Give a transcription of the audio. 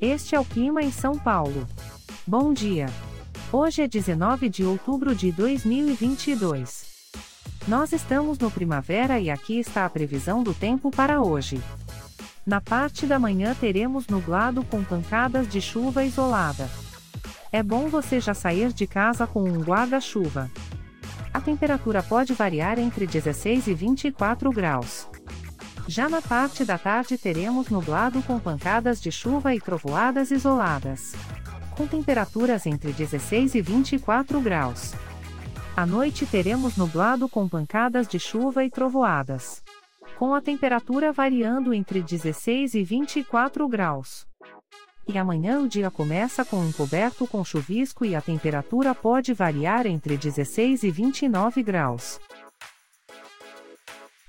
Este é o clima em São Paulo. Bom dia. Hoje é 19 de outubro de 2022. Nós estamos no primavera e aqui está a previsão do tempo para hoje. Na parte da manhã teremos nublado com pancadas de chuva isolada. É bom você já sair de casa com um guarda-chuva. A temperatura pode variar entre 16 e 24 graus. Já na parte da tarde teremos nublado com pancadas de chuva e trovoadas isoladas. Com temperaturas entre 16 e 24 graus. À noite teremos nublado com pancadas de chuva e trovoadas. Com a temperatura variando entre 16 e 24 graus. E amanhã o dia começa com encoberto com chuvisco e a temperatura pode variar entre 16 e 29 graus.